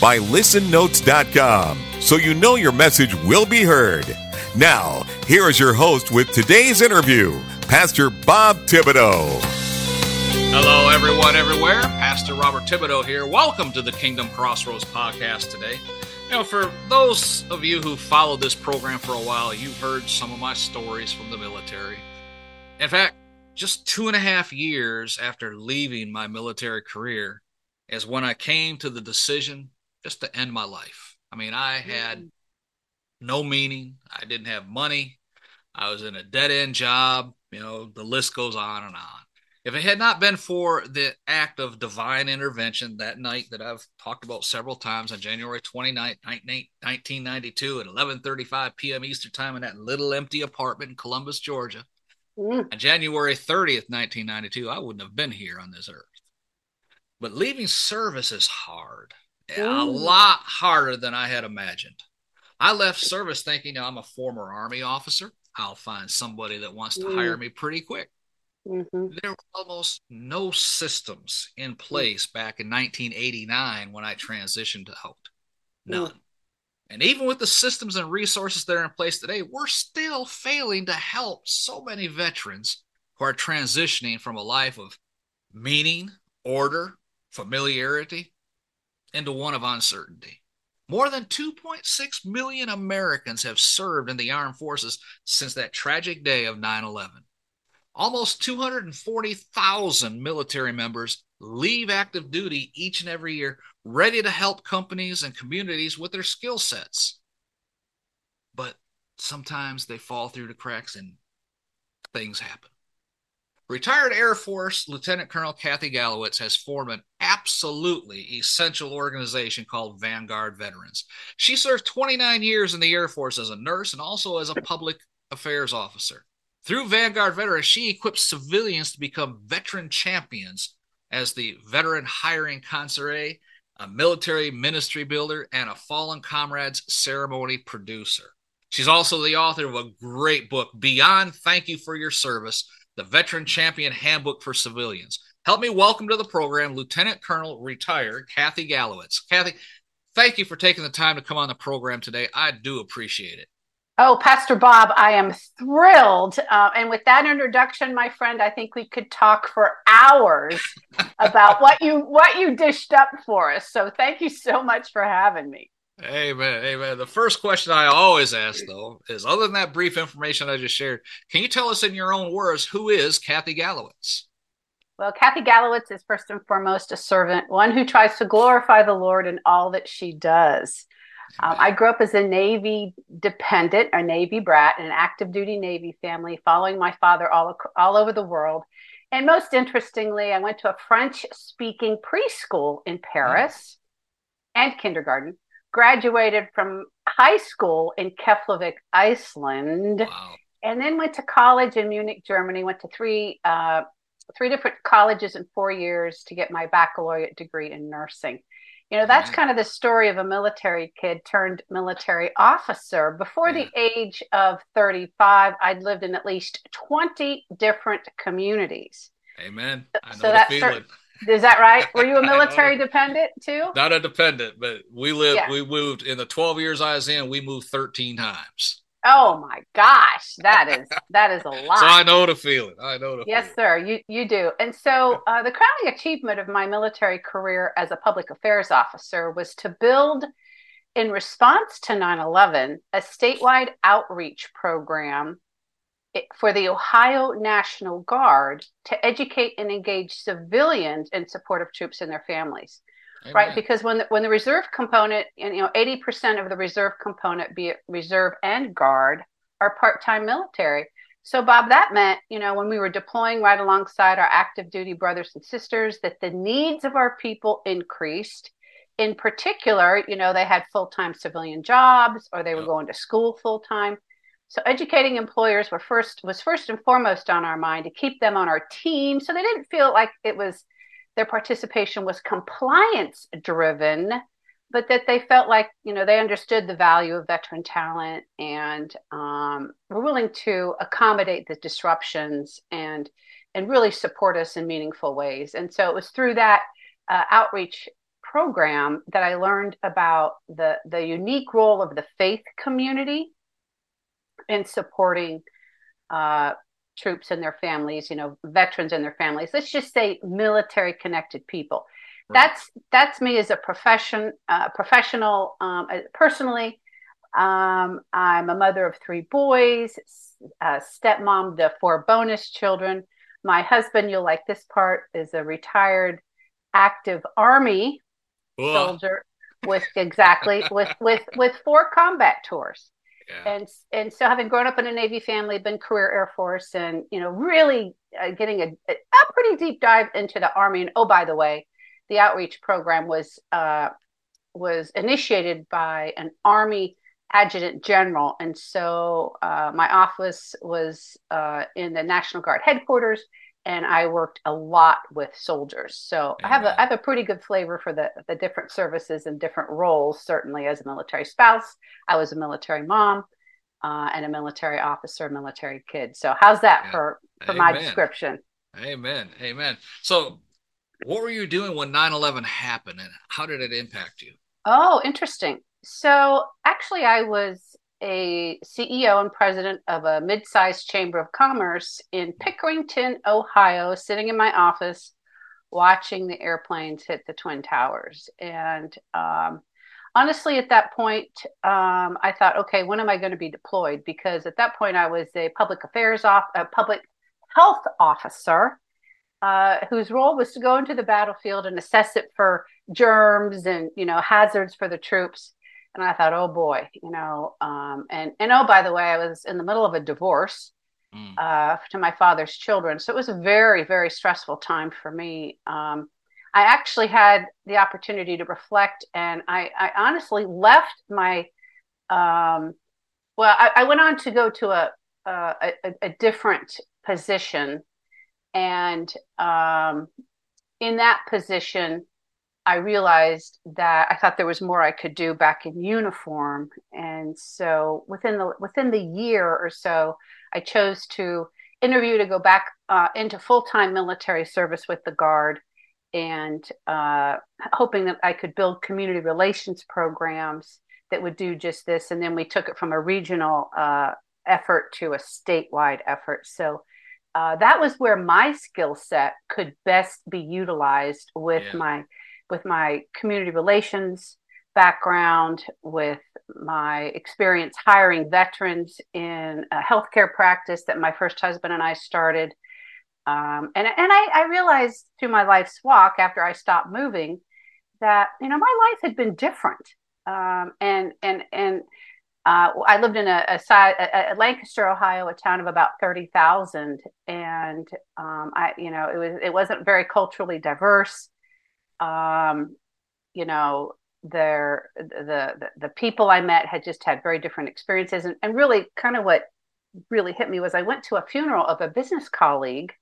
by listennotes.com, so you know your message will be heard. Now, here is your host with today's interview, Pastor Bob Thibodeau. Hello, everyone, everywhere. Pastor Robert Thibodeau here. Welcome to the Kingdom Crossroads podcast today. You know, for those of you who followed this program for a while, you've heard some of my stories from the military. In fact, just two and a half years after leaving my military career is when I came to the decision just to end my life. I mean, I had no meaning. I didn't have money. I was in a dead end job. You know, the list goes on and on. If it had not been for the act of divine intervention that night that I've talked about several times on January 29th, 1992 at 11:35 p.m. Eastern Time in that little empty apartment in Columbus, Georgia, mm. on January 30th, 1992, I wouldn't have been here on this earth. But leaving service is hard. Mm. A lot harder than I had imagined. I left service thinking I'm a former Army officer. I'll find somebody that wants to mm. hire me pretty quick. Mm-hmm. There were almost no systems in place back in 1989 when I transitioned out. None. Mm. And even with the systems and resources that are in place today, we're still failing to help so many veterans who are transitioning from a life of meaning, order, familiarity into one of uncertainty. More than 2.6 million Americans have served in the armed forces since that tragic day of 9 11. Almost 240,000 military members leave active duty each and every year, ready to help companies and communities with their skill sets. But sometimes they fall through the cracks and things happen. Retired Air Force Lieutenant Colonel Kathy Gallowitz has formed an absolutely essential organization called Vanguard Veterans. She served 29 years in the Air Force as a nurse and also as a public affairs officer. Through Vanguard Veterans, she equips civilians to become veteran champions as the veteran hiring consigliere, a military ministry builder, and a fallen comrades ceremony producer. She's also the author of a great book, Beyond Thank You for Your Service the Veteran Champion Handbook for Civilians. Help me welcome to the program Lieutenant Colonel retired Kathy Gallowitz. Kathy, thank you for taking the time to come on the program today. I do appreciate it. Oh, Pastor Bob, I am thrilled. Uh, and with that introduction, my friend, I think we could talk for hours about what you what you dished up for us. So thank you so much for having me. Amen. Amen. The first question I always ask, though, is other than that brief information I just shared, can you tell us in your own words who is Kathy Gallowitz? Well, Kathy Gallowitz is first and foremost a servant, one who tries to glorify the Lord in all that she does. Um, I grew up as a Navy dependent, a Navy brat, in an active duty Navy family, following my father all, all over the world. And most interestingly, I went to a French speaking preschool in Paris mm. and kindergarten graduated from high school in Keflavik, Iceland, wow. and then went to college in Munich, Germany. Went to three uh, three different colleges in four years to get my baccalaureate degree in nursing. You know, that's kind of the story of a military kid turned military officer. Before the age of 35, I'd lived in at least 20 different communities. Amen. so that's is that right? Were you a military dependent too? Not a dependent, but we lived. Yeah. We moved in the twelve years I was in. We moved thirteen times. Oh my gosh, that is that is a lot. so I know the feeling. I know the. Yes, feeling. sir. You you do. And so uh, the crowning achievement of my military career as a public affairs officer was to build, in response to 9/11, a statewide outreach program for the Ohio National Guard to educate and engage civilians in support of troops and their families. Amen. Right, because when the, when the reserve component, and you know, eighty percent of the reserve component, be it reserve and guard, are part-time military. So, Bob, that meant, you know, when we were deploying right alongside our active duty brothers and sisters, that the needs of our people increased in particular, you know, they had full time civilian jobs or they were going to school full time. So educating employers were first was first and foremost on our mind to keep them on our team, so they didn't feel like it was their participation was compliance driven, but that they felt like you know they understood the value of veteran talent and um, were willing to accommodate the disruptions and and really support us in meaningful ways. And so it was through that uh, outreach program that I learned about the the unique role of the faith community in supporting uh, troops and their families, you know, veterans and their families. Let's just say military connected people. Right. That's that's me as a profession, uh, professional. Um, uh, personally, um, I'm a mother of three boys, a stepmom to four bonus children. My husband, you'll like this part, is a retired active army soldier with exactly with with with four combat tours. And and so having grown up in a Navy family, been career Air Force, and you know really uh, getting a, a pretty deep dive into the Army. And oh, by the way, the outreach program was uh, was initiated by an Army adjutant general, and so uh, my office was uh, in the National Guard headquarters and I worked a lot with soldiers. So I have a I have a pretty good flavor for the the different services and different roles. Certainly, as a military spouse, I was a military mom uh, and a military officer, military kid. So how's that yeah. for for Amen. my description? Amen. Amen. So, what were you doing when 9/11 happened, and how did it impact you? Oh, interesting. So actually, I was a CEO and president of a mid-sized chamber of commerce in Pickerington, Ohio, sitting in my office watching the airplanes hit the twin towers. And um, honestly, at that point, um, I thought, okay, when am I going to be deployed? Because at that point, I was a public affairs off, a public health officer. Uh, whose role was to go into the battlefield and assess it for germs and you know hazards for the troops and I thought, oh boy, you know, um, and and oh by the way, I was in the middle of a divorce mm. uh, to my father's children, so it was a very very stressful time for me. Um, I actually had the opportunity to reflect, and I, I honestly left my. Um, well, I, I, went on to go to a a, a different position, and um, in that position, I realized that I thought there was more I could do back in uniform, and so within the within the year or so, I chose to interview to go back uh, into full time military service with the Guard, and uh, hoping that I could build community relations programs that would do just this. And then we took it from a regional uh, effort to a statewide effort. So. Uh, that was where my skill set could best be utilized with yeah. my with my community relations background, with my experience hiring veterans in a healthcare practice that my first husband and I started. Um, and and I, I realized through my life's walk after I stopped moving that you know my life had been different. Um, and and and uh, I lived in a, a, a, Lancaster, Ohio, a town of about thirty thousand, and um, I, you know, it was it wasn't very culturally diverse um, you know, their the, the, the people I met had just had very different experiences, and, and really, kind of what really hit me was I went to a funeral of a business colleague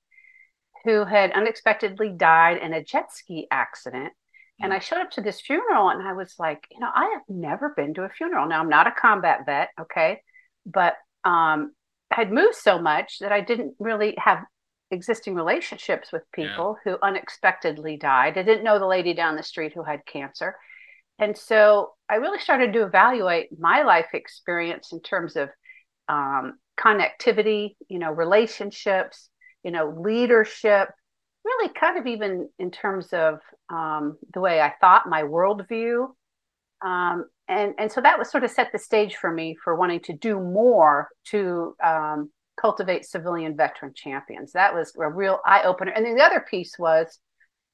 who had unexpectedly died in a jet ski accident. And I showed up to this funeral and I was like, you know, I have never been to a funeral. Now I'm not a combat vet, okay, but um, had moved so much that I didn't really have existing relationships with people yeah. who unexpectedly died. I didn't know the lady down the street who had cancer. And so I really started to evaluate my life experience in terms of um, connectivity, you know, relationships, you know, leadership, really kind of even in terms of um, the way I thought, my worldview. Um, and, and so that was sort of set the stage for me for wanting to do more to um, cultivate civilian veteran champions. That was a real eye opener. And then the other piece was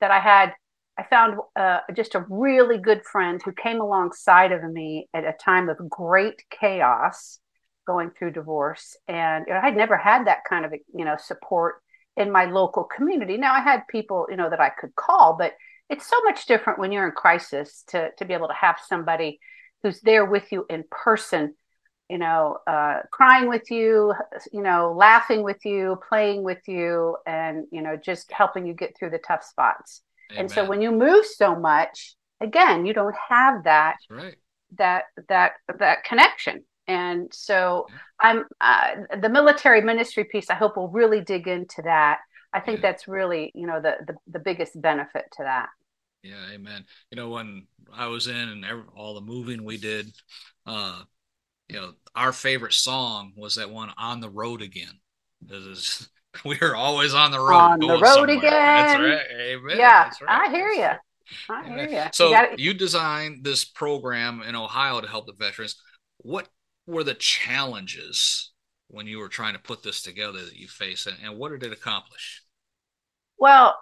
that I had, I found uh, just a really good friend who came alongside of me at a time of great chaos going through divorce. And you know, I had never had that kind of, you know, support in my local community. Now I had people, you know, that I could call, but it's so much different when you're in crisis to to be able to have somebody who's there with you in person you know uh, crying with you you know laughing with you playing with you and you know just helping you get through the tough spots Amen. and so when you move so much again you don't have that right. that that that connection and so yeah. i'm uh, the military ministry piece i hope we'll really dig into that i think yeah. that's really you know the, the the biggest benefit to that yeah amen you know when i was in and every, all the moving we did uh you know our favorite song was that one on the road again this is we are always on the road on the road somewhere. again that's right amen yeah right. i hear you I hear you. So you, gotta... you designed this program in Ohio to help the veterans. What were the challenges when you were trying to put this together that you faced, and, and what did it accomplish? Well,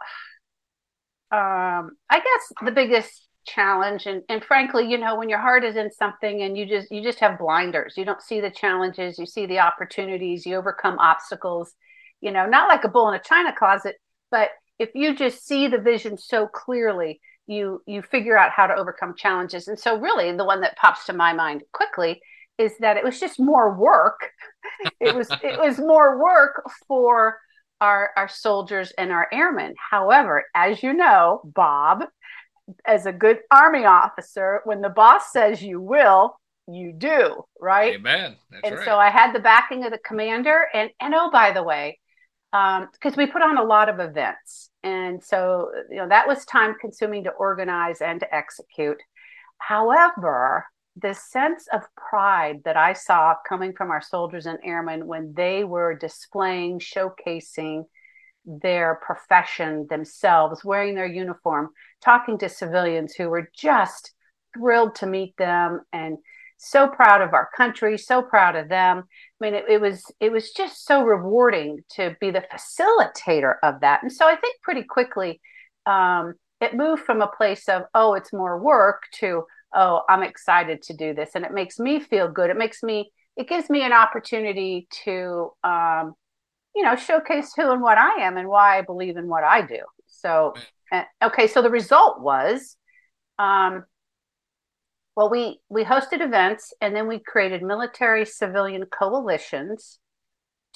um, I guess the biggest challenge, and, and frankly, you know, when your heart is in something and you just you just have blinders, you don't see the challenges, you see the opportunities, you overcome obstacles. You know, not like a bull in a china closet, but if you just see the vision so clearly you you figure out how to overcome challenges and so really the one that pops to my mind quickly is that it was just more work. it was it was more work for our our soldiers and our airmen. However, as you know, Bob, as a good army officer, when the boss says you will, you do, right? Amen. That's and right. so I had the backing of the commander, and and oh, by the way, because um, we put on a lot of events, and so you know that was time consuming to organize and to execute. However, the sense of pride that I saw coming from our soldiers and airmen when they were displaying, showcasing their profession themselves, wearing their uniform, talking to civilians who were just thrilled to meet them and so proud of our country, so proud of them. I mean, it, it was it was just so rewarding to be the facilitator of that. And so I think pretty quickly um, it moved from a place of oh, it's more work to oh, I'm excited to do this. And it makes me feel good. It makes me, it gives me an opportunity to, um, you know, showcase who and what I am and why I believe in what I do. So, uh, okay, so the result was, um, well, we we hosted events and then we created military civilian coalitions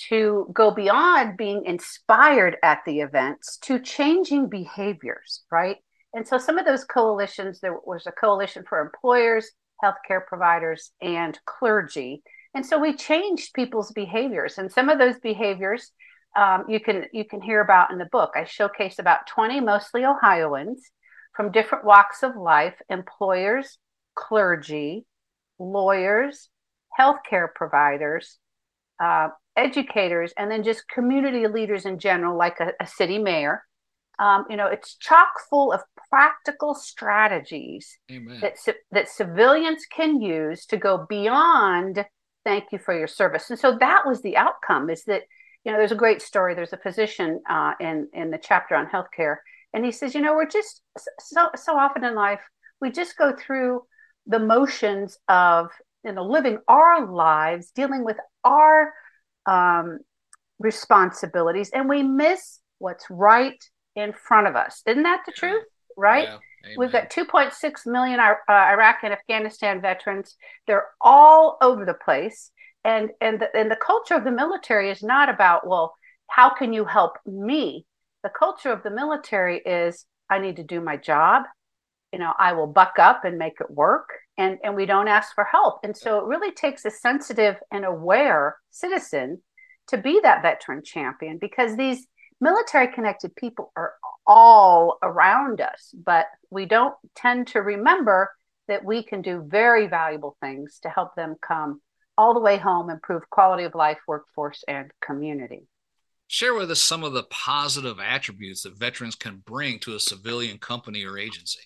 to go beyond being inspired at the events to changing behaviors, right? And so some of those coalitions, there was a coalition for employers, healthcare providers, and clergy. And so we changed people's behaviors. And some of those behaviors um, you can you can hear about in the book. I showcase about 20 mostly Ohioans from different walks of life, employers, clergy, lawyers, healthcare providers, uh, educators, and then just community leaders in general, like a, a city mayor. Um, you know, it's chock full of practical strategies that that civilians can use to go beyond thank you for your service. And so that was the outcome. Is that you know, there's a great story. There's a physician uh, in in the chapter on healthcare, and he says, you know, we're just so so often in life we just go through the motions of you know living our lives, dealing with our um, responsibilities, and we miss what's right in front of us. Isn't that the truth? Right? Yeah. We've got 2.6 million uh, Iraq and Afghanistan veterans. They're all over the place. And, and, the, and the culture of the military is not about, well, how can you help me? The culture of the military is, I need to do my job. You know, I will buck up and make it work. And, and we don't ask for help. And so it really takes a sensitive and aware citizen to be that veteran champion because these military connected people are all around us, but we don't tend to remember that we can do very valuable things to help them come all the way home, improve quality of life, workforce, and community. Share with us some of the positive attributes that veterans can bring to a civilian company or agency.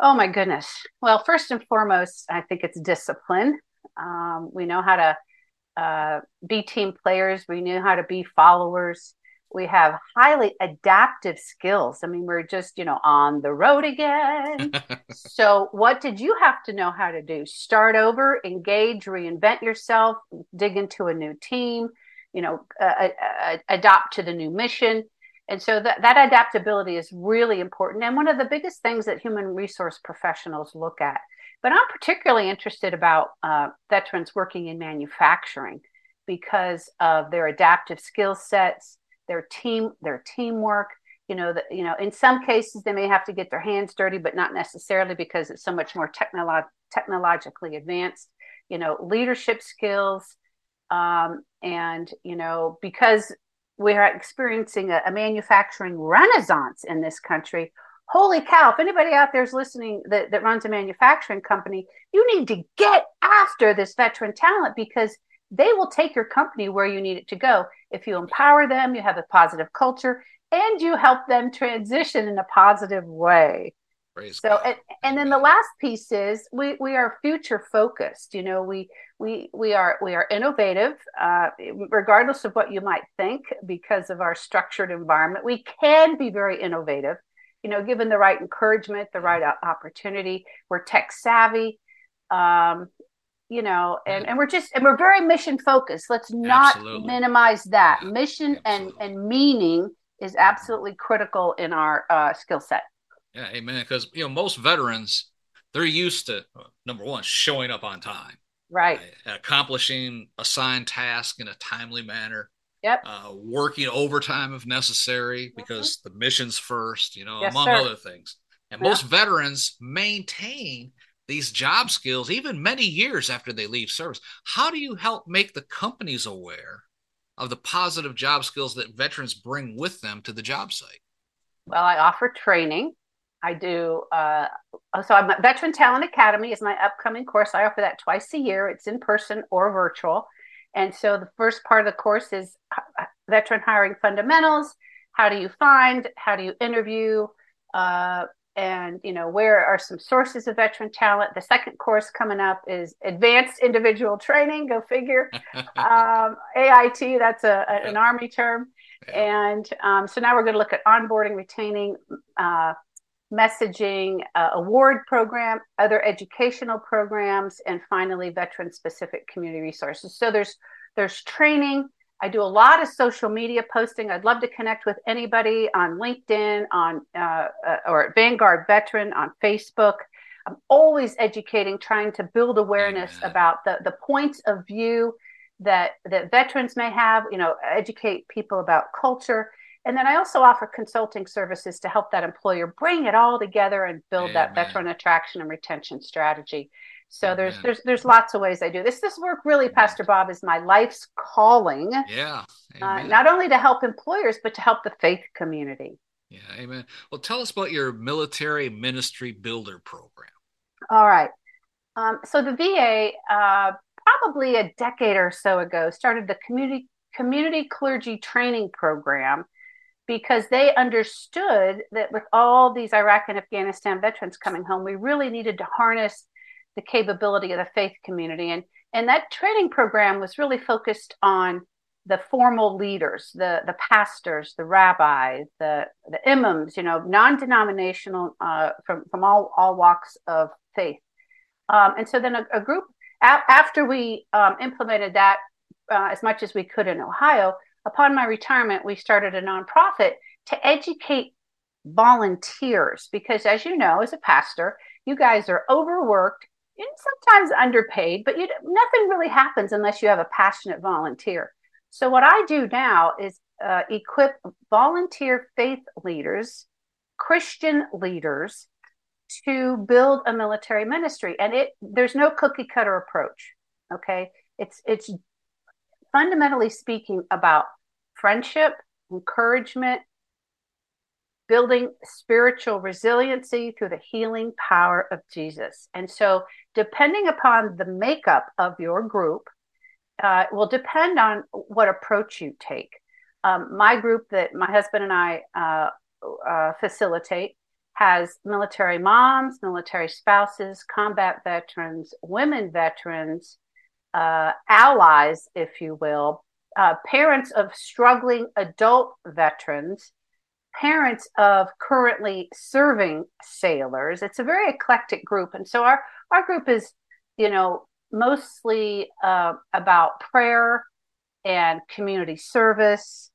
Oh, my goodness. Well, first and foremost, I think it's discipline. Um, we know how to uh, be team players, we know how to be followers we have highly adaptive skills. I mean, we're just, you know, on the road again. so, what did you have to know how to do? Start over, engage, reinvent yourself, dig into a new team, you know, uh, uh, adopt to the new mission. And so that, that adaptability is really important and one of the biggest things that human resource professionals look at. But I'm particularly interested about uh, veterans working in manufacturing because of their adaptive skill sets, their team, their teamwork. You know, that you know, in some cases they may have to get their hands dirty, but not necessarily because it's so much more technolo- technologically advanced. You know, leadership skills, um, and you know, because we're experiencing a, a manufacturing renaissance in this country. Holy cow, if anybody out there is listening that, that runs a manufacturing company, you need to get after this veteran talent because they will take your company where you need it to go. If you empower them, you have a positive culture, and you help them transition in a positive way. Praise so, and, and, then the last piece is we we are future focused. You know, we we we are we are innovative, uh, regardless of what you might think, because of our structured environment. We can be very innovative. You know, given the right encouragement, the right opportunity. We're tech savvy. Um, you know and and we're just and we're very mission focused let's not absolutely. minimize that mission absolutely. and and meaning is absolutely critical in our uh, skill set yeah amen because you know most veterans they're used to number one showing up on time right accomplishing assigned task in a timely manner yep uh, working overtime if necessary mm-hmm. because mm-hmm. the mission's first you know yes, among sir. other things and most veterans maintain these job skills even many years after they leave service. How do you help make the companies aware of the positive job skills that veterans bring with them to the job site? Well, I offer training. I do. Uh, so, I'm Veteran Talent Academy is my upcoming course. I offer that twice a year. It's in person or virtual. And so, the first part of the course is uh, veteran hiring fundamentals. How do you find? How do you interview? Uh, and you know where are some sources of veteran talent? The second course coming up is advanced individual training go figure. Um, ait that's a, a, an army term. Yeah. and um, so now we're going to look at onboarding retaining uh, messaging uh, award program other educational programs and finally veteran specific community resources. So there's there's training I do a lot of social media posting. I'd love to connect with anybody on LinkedIn, on uh, uh, or at Vanguard Veteran on Facebook. I'm always educating, trying to build awareness Amen. about the the points of view that that veterans may have. You know, educate people about culture, and then I also offer consulting services to help that employer bring it all together and build Amen. that veteran attraction and retention strategy. So there's there's there's lots of ways I do this. This work really, Pastor Bob, is my life's calling. Yeah. Uh, not only to help employers, but to help the faith community. Yeah, amen. Well, tell us about your military ministry builder program. All right. Um, so the VA, uh, probably a decade or so ago, started the community community clergy training program because they understood that with all these Iraq and Afghanistan veterans coming home, we really needed to harness the capability of the faith community. And, and that training program was really focused on the formal leaders, the, the pastors, the rabbis, the, the imams, you know, non-denominational uh, from, from all, all walks of faith. Um, and so then a, a group, a- after we um, implemented that uh, as much as we could in Ohio, upon my retirement, we started a nonprofit to educate volunteers because as you know as a pastor you guys are overworked and sometimes underpaid, but you, nothing really happens unless you have a passionate volunteer. So what I do now is uh, equip volunteer faith leaders, Christian leaders, to build a military ministry, and it there's no cookie cutter approach. Okay, it's it's fundamentally speaking about friendship, encouragement, building spiritual resiliency through the healing power of Jesus. And so, depending upon the makeup of your group, uh, will depend on what approach you take. Um, my group that my husband and I uh, uh, facilitate has military moms, military spouses, combat veterans, women veterans, uh, allies, if you will, uh, parents of struggling adult veterans parents of currently serving sailors. It's a very eclectic group. And so our, our group is, you know, mostly uh, about prayer and community service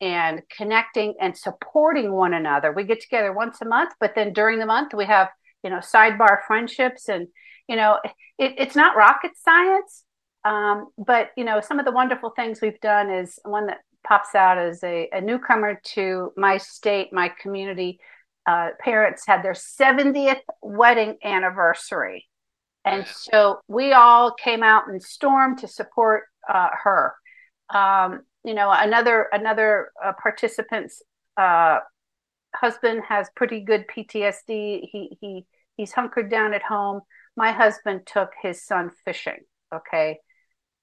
and connecting and supporting one another. We get together once a month, but then during the month we have, you know, sidebar friendships and, you know, it, it's not rocket science. Um, but, you know, some of the wonderful things we've done is one that pops out as a, a newcomer to my state, my community. Uh, parents had their 70th wedding anniversary. And so we all came out and stormed to support uh, her. Um, you know, another another uh, participant's uh, husband has pretty good PTSD. He he he's hunkered down at home. My husband took his son fishing. Okay,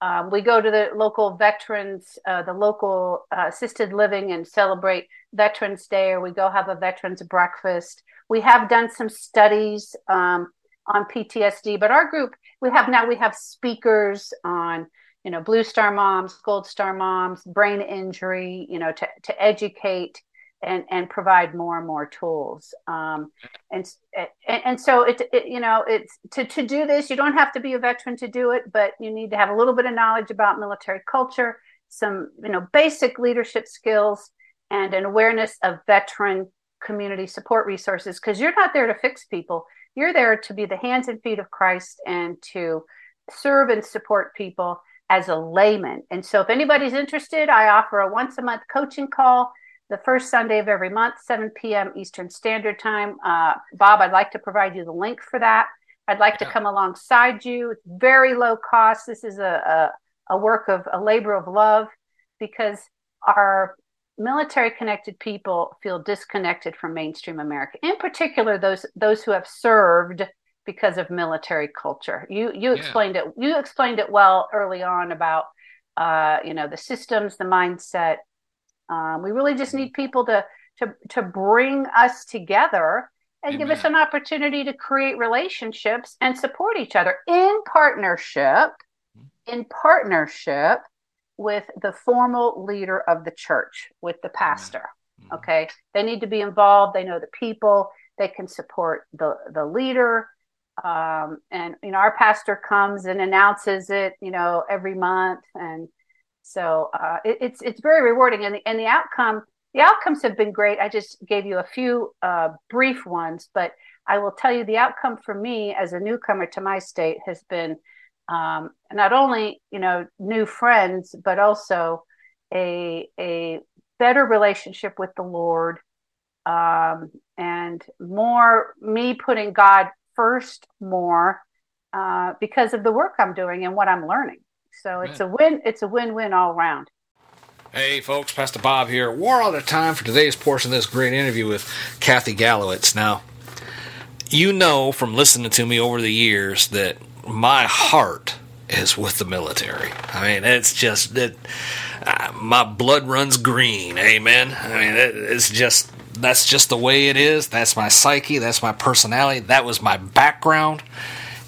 um, we go to the local veterans, uh, the local uh, assisted living, and celebrate Veterans Day, or we go have a veterans breakfast. We have done some studies um, on PTSD, but our group we have now we have speakers on you know blue star moms gold star moms brain injury you know to, to educate and and provide more and more tools. Um, and, and and so it, it, you know it's to to do this you don't have to be a veteran to do it but you need to have a little bit of knowledge about military culture some you know basic leadership skills and an awareness of veteran community support resources because you're not there to fix people. You're there to be the hands and feet of Christ and to serve and support people as a layman. And so, if anybody's interested, I offer a once a month coaching call the first Sunday of every month, 7 p.m. Eastern Standard Time. Uh, Bob, I'd like to provide you the link for that. I'd like yeah. to come alongside you. It's very low cost. This is a, a, a work of a labor of love because our military connected people feel disconnected from mainstream America, in particular those those who have served because of military culture. You you explained yeah. it you explained it well early on about uh, you know the systems, the mindset. Um, we really just need people to to to bring us together and Amen. give us an opportunity to create relationships and support each other in partnership mm-hmm. in partnership with the formal leader of the church with the pastor mm-hmm. okay they need to be involved they know the people they can support the the leader um, and you know our pastor comes and announces it you know every month and so uh, it, it's it's very rewarding and the, and the outcome the outcomes have been great i just gave you a few uh, brief ones but i will tell you the outcome for me as a newcomer to my state has been um, not only you know new friends but also a a better relationship with the lord um, and more me putting god first more uh, because of the work I'm doing and what I'm learning. So it's a win. It's a win-win all around. Hey, folks, Pastor Bob here. We're out of time for today's portion of this great interview with Kathy Gallowitz. Now, you know from listening to me over the years that my heart is with the military. I mean, it's just that uh, my blood runs green. Amen. I mean, it, it's just that's just the way it is. That's my psyche. That's my personality. That was my background.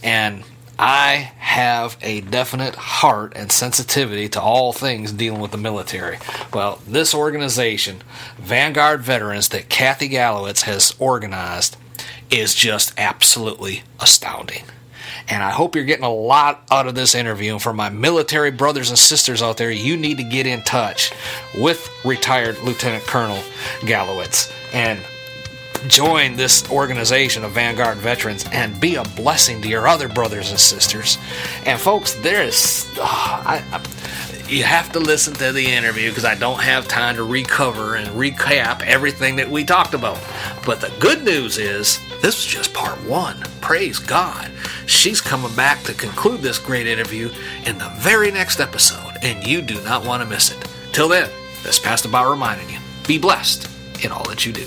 And I have a definite heart and sensitivity to all things dealing with the military. Well, this organization, Vanguard Veterans, that Kathy Gallowitz has organized, is just absolutely astounding. And I hope you're getting a lot out of this interview. And for my military brothers and sisters out there, you need to get in touch with retired Lieutenant Colonel Gallowitz and join this organization of Vanguard veterans and be a blessing to your other brothers and sisters. And folks, there is, oh, I, I, you have to listen to the interview because I don't have time to recover and recap everything that we talked about. But the good news is, this was just part one. Praise God. She's coming back to conclude this great interview in the very next episode, and you do not want to miss it. Till then, this Pastor Bob reminding you be blessed in all that you do.